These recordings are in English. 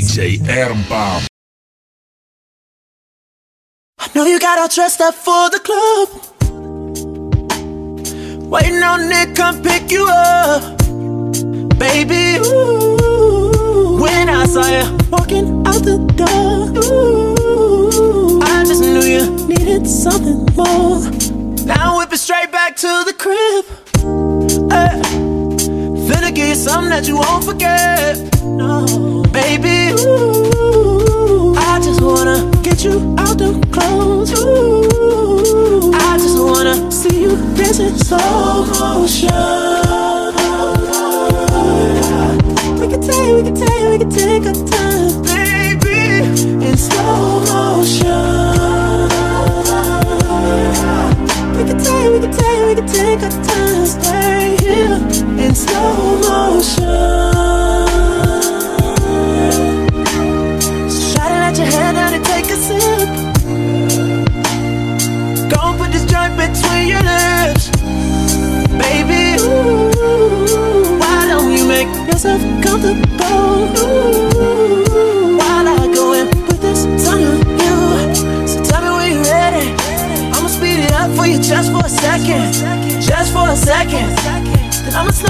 DJ Ermbomb. I know you got all dressed up for the club. Waiting on Nick, come pick you up. Baby, ooh, when I saw you walking out the door, ooh, I just knew you needed something more. Now whip it straight back to the crib. Hey, finna give you something that you won't forget. No, baby, clothes. Ooh, I just wanna see you dancing slow motion. We can take, we can take, we can take our time, baby, in slow motion. We can take, we can take, we can take our time, stay here in slow motion. So try to let your head down and take a comfortable? Ooh, while I go and put this on you. So tell me when you're ready. I'ma speed it up for you just for a second, just for a second. Then I'ma slow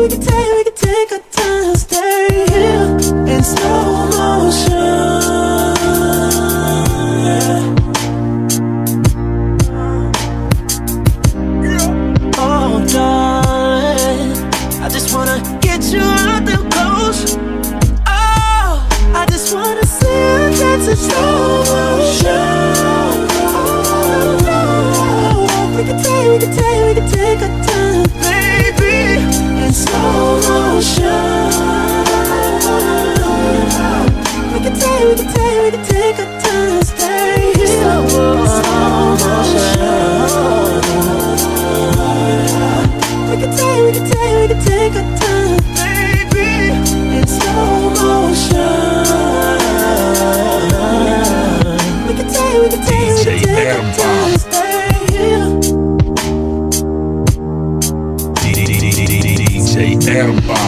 We can take, we take, our time, stay here in slow motion. Oh, darling, I just wanna get you. Oh, I just wanna see you dance in slow motion. Adam Bob.